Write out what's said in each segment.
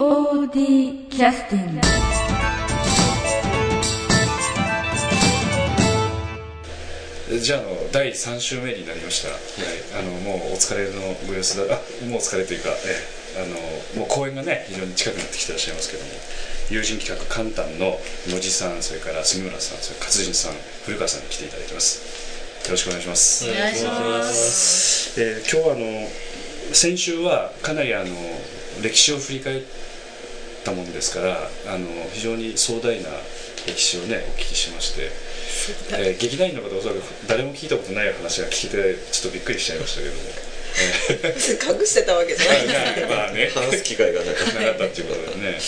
POD キャスティングじゃああの第3週目になりました、はい、あのもうお疲れのご様子だ。あもうお疲れというか、ええ、あのもう公演がね非常に近くなってきてらっしゃいますけども。友人企画カンタンの野地さんそれから杉村さんそれから勝人さん古川さんに来ていただいてます。よろしくお願いします。お願いします。えー今日はあの先週はかなりあの歴史を振り返ったものですからあの非常に壮大な歴史をねお聞きしまして、えー劇団員の方おそらく誰も聞いたことない話が聞いてちょっとびっくりしちゃいましたけども、え隠してたわけじゃない。んですけーまあね。話す機会がなかった。なかったっていうことでね、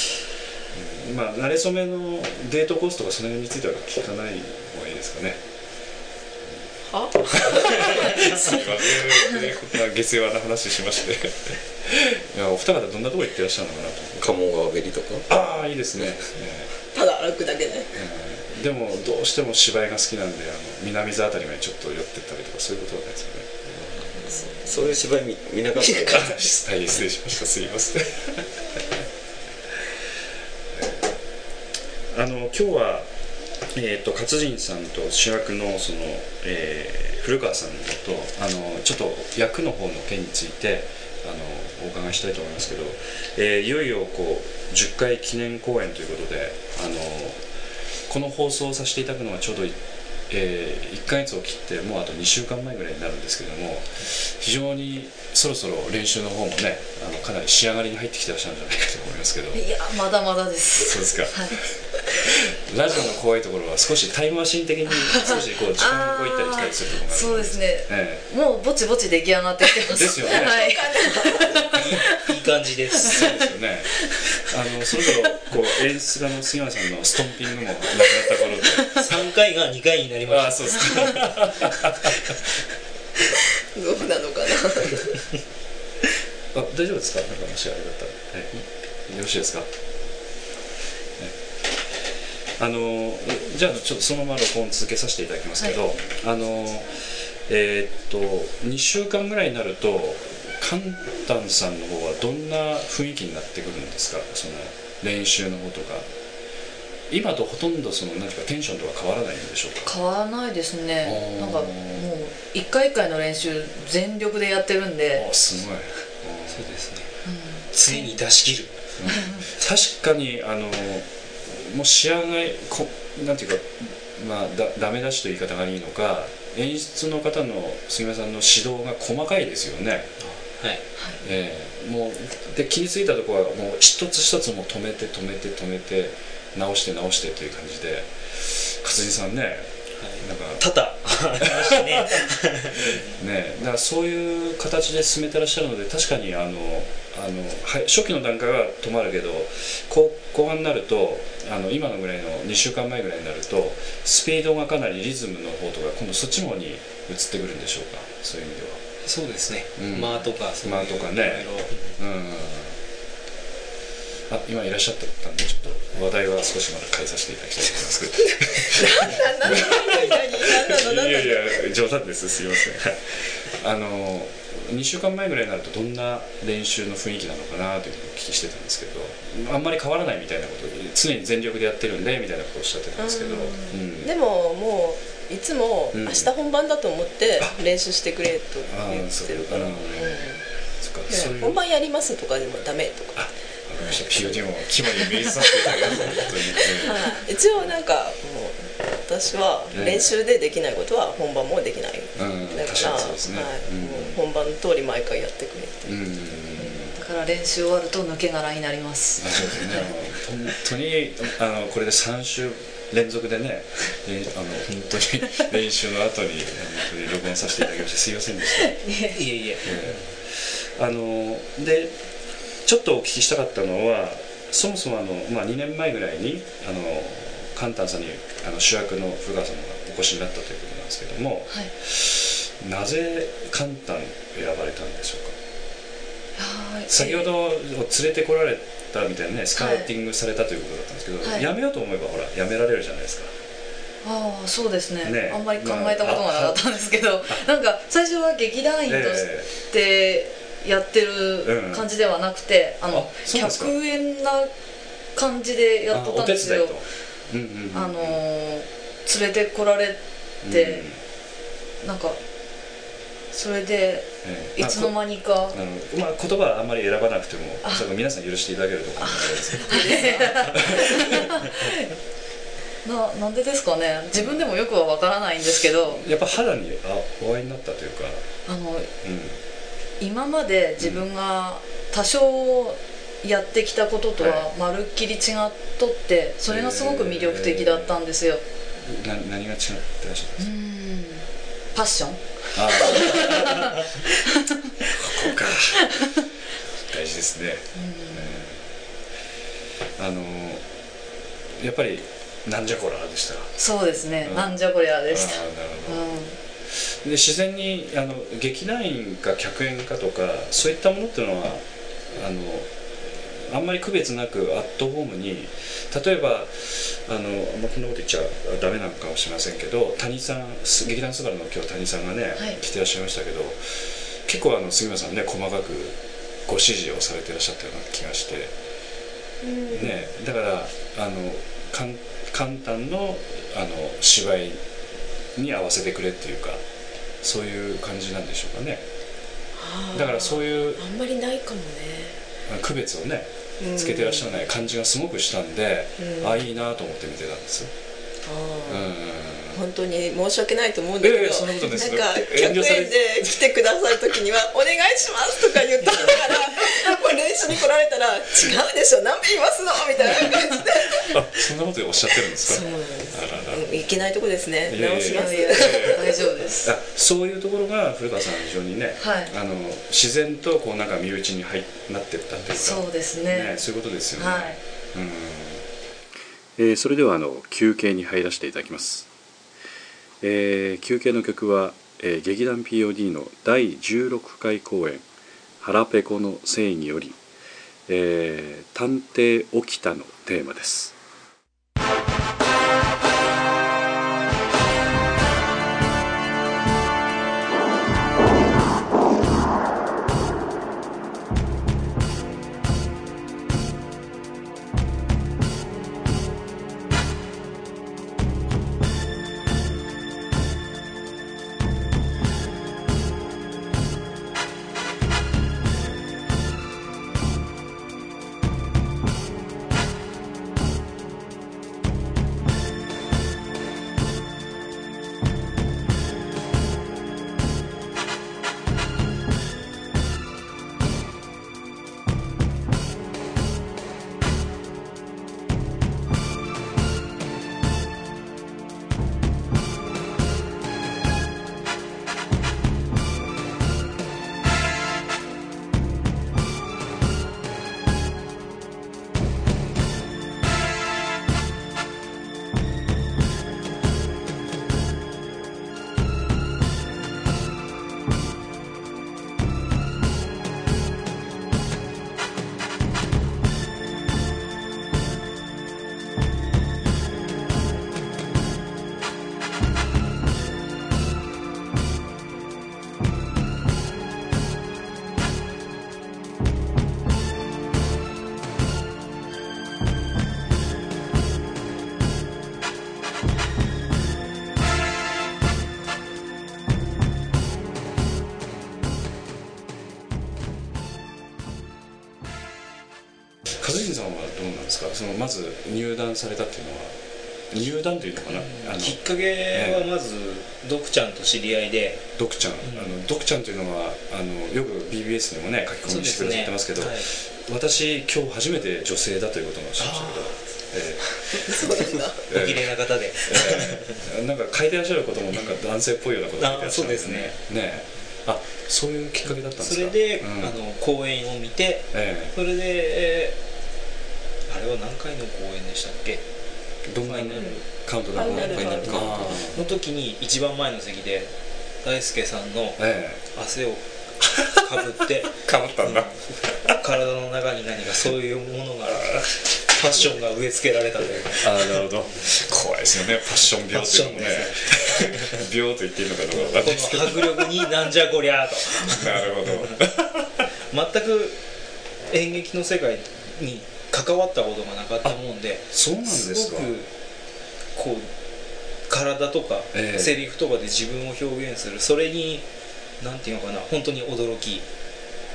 うん。まあ慣れ初めのデートコースとかその辺については聞かない方がいいですかねどはすみません、ね、こんな下世話な話しまして。いやお二方どんなとこ行ってらっしゃるのかなと。鴨川べりとか？ああいいですね、ただ歩くだけねえーでもどうしても芝居が好きなんであの南座あたりまでちょっと寄ってったりとかそういうことはないですよね。そういう芝居見見なかった。見なかっあ失礼失礼しました。すいません。あの今日はえー、と勝人さんと主役のその、えー古川さんとあのちょっと役の方の件についてあのお伺いしたいと思いますけど、えーいよいよこう10回記念公演ということであのこの放送をさせていただくのはちょうど、え1ヶ月を切ってもうあと2週間前ぐらいになるんですけども非常にそろそろ練習の方もねあのかなり仕上がりに入ってきてらっしゃるんじゃないかと思いますけど。いやまだまだです。そうですか。はいラジオの怖いところは少しタイムマシン的に少しこう 時間を動いたり来たりするところがあるそうですね。えもうぼちぼち出来上がってきてます。ですよね。はい。いい感じです。そうですよね。あのそろそろこう演出家の杉村さんのストンピングもなくなった頃で。3回が2回になりましああそ うですか。どうなのか？なあ大丈夫ですか？なんかもしあれだったら、はい、よろしいですか、ねあのじゃあちょっとそのまま録音続けさせていただきますけど、あのえーっと2週間ぐらいになるとカンタンさんの方はどんな雰囲気になってくるんですか？その練習の方とか。今とほとんどその何かテンションとか変わらないんでしょうか？変わらないですね。なんかもう一回一回の練習全力でやってるんで。あすごい、た。そうですね。ついに出し切る。確かにあのもう仕上がりこなんていうかまあだダメ出しという言い方がいいのか演出の方の杉村さんの指導が細かいですよね、はい。ええもうで気についたところはもう一つ一つもう止めて止めて止めて直して直してという感じで勝地さんねなんか多々ありましたね。ねだからそういう形で進めてらっしゃるので確かにあのあの、はい、初期の段階は止まるけど後後半になるとあの今のぐらいの2週間前ぐらいになるとスピードがかなりリズムの方とか今度そっちの方に移ってくるんでしょうか？そういう意味では。そうですね。うん間とか、そういう間とかねうんあ今いらっしゃったんでちょっと話題は少しまだ変えさせていただきたいと思いますけど。いやいや冗談ですすいませんあの2週間前ぐらいになるとどんな練習の雰囲気なのかなというふうにお聞きしてたんですけどあんまり変わらないみたいなこと常に全力でやってるんでみたいなことをおっしゃってたんですけど、うん。でももういつもうん。明日本番だと思って練習してくれと言ってるから、本番やりますとかでもダメとかりましも肝に銘じさせていただきます本当に、ねはい、一応なんかもう私は練習でできないことは本番もできない、うん。だ確か、から本番の通り毎回やってくれって。うん。だから練習終わると抜け殻になります。あそうですね。本当にあのこれで3週連続でねであの本当に練習の後に本当に録音させていただきましてすいませんでした、いえいえ。えーあのでちょっとお聞きしたかったのはそもそもあの、まあ、2年前ぐらいにあのカンタンさんにあの主役の古川さんがお越しになったということなんですけどもはい。なぜカンタンを選ばれたんでしょうか？はい。先ほど連れてこられたみたいなねスカウティングされたということだったんですけど、はい。やめようと思えばほらやめられるじゃないですか。ああそうですね。ね。あんまり考えたことがなかったんですけど。なんか最初は劇団員としてやってる感じではなくて、あのあそうなんですか？100円な感じでやっとったんですよあのー連れてこられて、なんかそれでええ。いつの間にかまあ、言葉はあんまり選ばなくてもそれ皆さん許していただけると思うんですけど ななんでですかね？自分でもよくはわからないんですけど。やっぱ肌にあお会いになったというか、あのうん、今まで自分が多少やってきたこととはまるっきり違っとってそれがすごく魅力的だったんですよ。な何が違ってらっしゃるんですか？うん。パッション。ここか。大事ですね、えー。あのやっぱりなんじゃこらでした？そうですね、うん。なんじゃこりゃでした。なるほど、うんで自然にあの劇団員か客演かとかそういったものっていうのはあのあんまり区別なくアットホームに例えばあの、まあ、こんなこと言っちゃダメなのかもしれませんけど谷さんす劇団スバルの今日谷さんがね、はい。来てらっしゃいましたけど結構あの杉村さんね細かくご指示をされてらっしゃったような気がして、ね、だからあのかん簡単のあの芝居に合わせてくれっていうかそういう感じなんでしょうかね。だからそういうあんまりないかもね。区別をねつけてらっしゃらない感じがすごくしたんで、うん。ああいいなと思って見てたんですよ、本当に申し訳ないと思うんだけど、いやいやそんなんか100遠慮され円で来てくださる時には「お願いします」とか言ったから もう練習に来られたら「違うでしょ何べ言いますの」みたいな。感じであそんなことおっしゃってるんですか？そうなんですいけないとこですね。直します。大丈夫です。あそういうところが古川さん非常にね、はい。あの自然とこうなんか身内に入なってったというか。そうですねそういうことですよね、はい。うんえーそれではあの休憩に入らせていただきます、えー休憩の曲は、えー劇団 POD の第16回公演「腹ペコの誠意」に」より、えー探偵沖田」のテーマです。そのまず入団されたっていうのは入団というのかな、あのきっかけはまずドクちゃんと知り合いで。ドクちゃん、ん。あのドクちゃんというのはあのよく BBS でもね書き込みしてくださってますけどはい。私今日初めて女性だということをおっしゃいましたけど、ええ。お綺麗な方で。ええ。なんか書いてらっしゃることもなんか男性っぽいようなこと書いてらっしゃるんあそうですね。ねえ。あそういうきっかけだったんですか？それで、うん。あの公演を見てえそれで、えーあれは何回の公演でしたっけ？えどんなカウントダウンファイナルファイナルカウントあー。の時に一番前の席で大輔さんのえ汗をかぶってえ かぶったんだ。体の中に何かそういうものがファッションが植え付けられたという。ああなるほど。怖いですよね。ファッション病っていうのもね。病と言っていいのかどうかわかんないですけど。この迫力になんじゃこりゃーと。なるほど。全く演劇の世界に関わったことがなかったもんでそうなんですか。ごくこう体とか、ええ。セリフとかで自分を表現するそれになんていうのかな本当に驚き。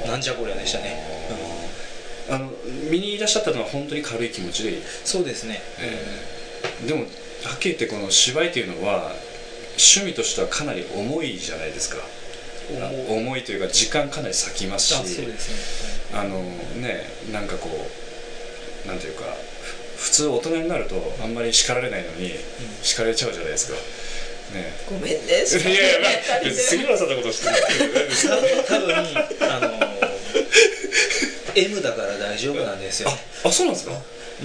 なんじゃこりゃでしたね、うんあの見にいらっしゃったのは本当に軽い気持ちでいい、そうですね、でもはっきり言ってこの芝居というのは趣味としてはかなり重いじゃないですか。重い。というか時間かなり割きますし。あそうですね、あのねなんかこうなんていうかふ普通大人になるとあんまり叱られないのに叱られちゃうじゃないですか。ね。ごめんね。いやいや、まあ、杉村さんのことしてないけど多分あの M だから大丈夫なんですよ。あそうなんですか？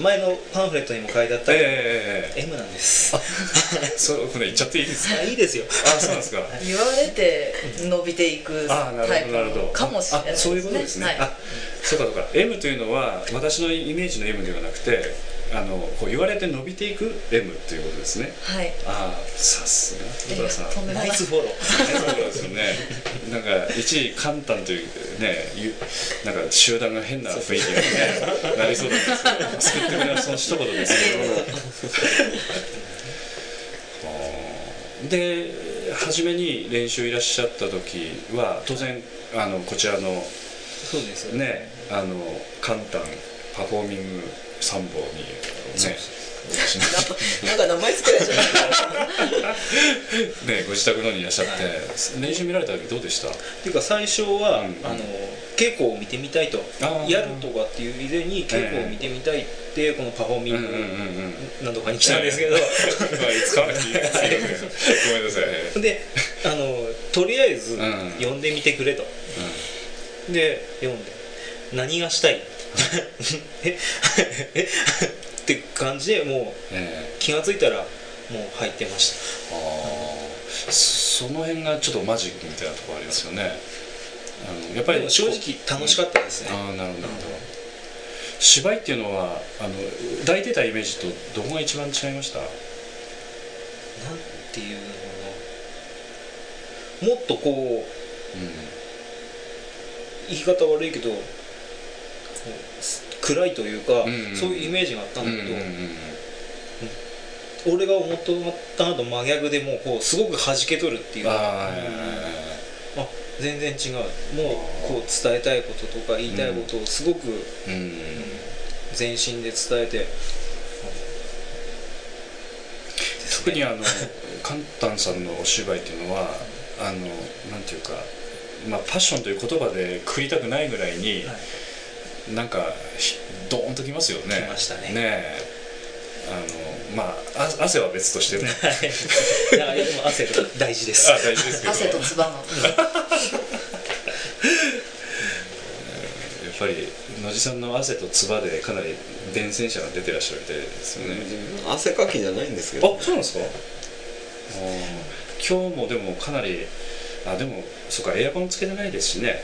前のパンフレットにも書いてあった、えええええ M なんです。えそうこれ言っちゃっていいですか？あいいですよ。あそうなんですか。言われて伸びていくあなるほどタイプなるほど。のかもしれないですね。あそういうことですね、はい。あそうかそうか。M というのは私のイメージの M ではなくてあのこう言われて伸びていく M ということですね。はい。ああさすが。いや戸田さんナイスフォロー。そうですよね。なんか一時簡単というね、ゆなんか集団が変な雰囲気に、ね、なりそうなんですけど、作ってくれはその一言ですけど。で初めに練習いらっしゃった時は当然あのこちらのそうですよねあの簡単パフォーミング参謀にねなんか名前つけられちゃった。ねご自宅のにいらっしゃって練習見られた時どうでした？っていうか最初は、うん。あの稽古を見てみたいと。やるとかっていう以前に稽古を見てみたいって、このパフォーミングうんうんうんうん。なんとかに来たんですけど、まあいつかは聞いてごめんなさい。ええ であのとりあえずん。読んでみてくれと、で読んで何がしたい？え？え？って感じでもうええ。気がついたらもう入ってました。ああその辺がちょっとマジックみたいなところありますよね。あのやっぱり正直楽しかったですね、ああなるほど。芝居っていうのはあの抱いてたイメージとどこが一番違いました？なんていうのもっとこううん。言い方悪いけど暗いというか、うんうんそういうイメージがあったんだけど、うんうんうん俺が思ったのと真逆でもうこうすごく弾け取るっていう。かああはいはいはい。はいあ全然違う。もうこう伝えたいこととか言いたいことをすごく、うんうん全身で伝えて、特にあの カンタンさんのお芝居っていうのはあのなんていうかまあパッションという言葉でくくりたくないぐらいに、はいなんかひドーンときますよね。きましたね。え。あのまああ汗は別としてね。い。やでも汗が大事です。あ大事ですけど。汗と唾がやっぱり野地さんの汗と唾でかなり伝染者が出てらっしゃるみたいですよね、汗かきじゃないんですけど。あそうなんですか？今日もでもかなりあでもそうかエアコンつけてないですしね、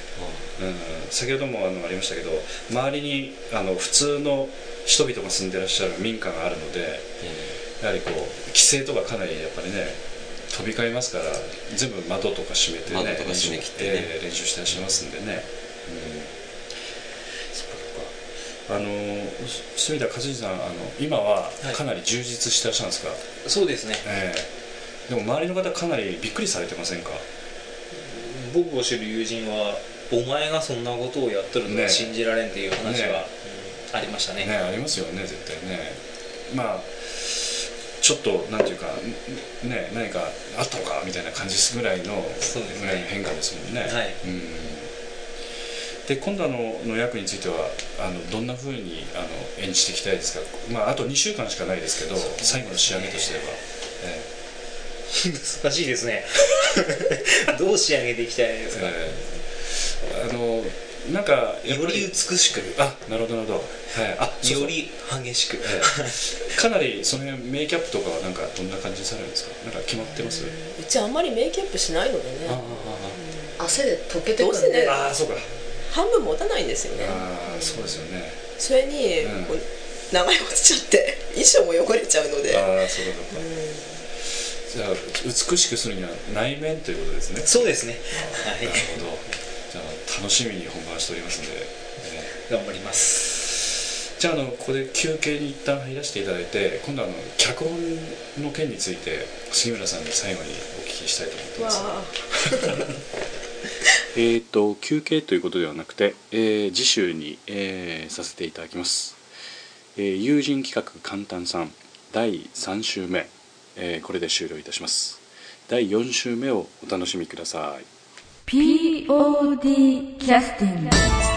うん、先ほどもあのありましたけど周りにあの普通の人々が住んでらっしゃる民家があるのでやはりこう規制とかかなりやっぱりね飛び交いますから全部窓とか閉めてね窓とか閉め切ってね。練習したりしますんでね、うん、あのす隅田和司さんあの今ははい。かなり充実してらっしゃるんですか、そうですね。ええでも周りの方かなりびっくりされてませんか？僕を知る友人はお前がそんなことをやっとるとね。は信じられんっていう話ね。は、うんありましたね。ねありますよね絶対ね。まあちょっとなんていうかんね何かあったのかみたいな感じするぐらいのそうですね。変化ですもんね。はい。うん。で今度のの役についてはあのどんなふうにあの演じていきたいですか、まあ、あと2週間しかないですけど最後の仕上げとしては、え 難しいですね。どう仕上げていきたいですか、ええ。えあのなんかより美しく。あなるほどなるほど、はい、あそうそう。より激しく。ええ。かなりその辺メイキャップとかはなんかどんな感じにされるんですか？なんか決まってます、うちあんまりメイキャップしないのでね。あ汗で溶けてくどうせね？あああそうか。半分持たないんですよね。ああそうですよね。それに、うん。こう流れ落ちちゃって衣装も汚れちゃうので、ああそうかそうか。じゃあ美しくするには内面ということですね。そうですね。はい。なるほど楽しみに本番しておりますので、え頑張ります。ーじゃああのここで休憩に一旦入らせていただいて今度あの脚本の件について杉村さんに最後にお聞きしたいと思ってます。えー、と休憩ということではなくて、えー次週に、えーさせていただきます、えー友人企画簡単さん第3週目、えーこれで終了いたします。第4週目をお楽しみください POD キャスティング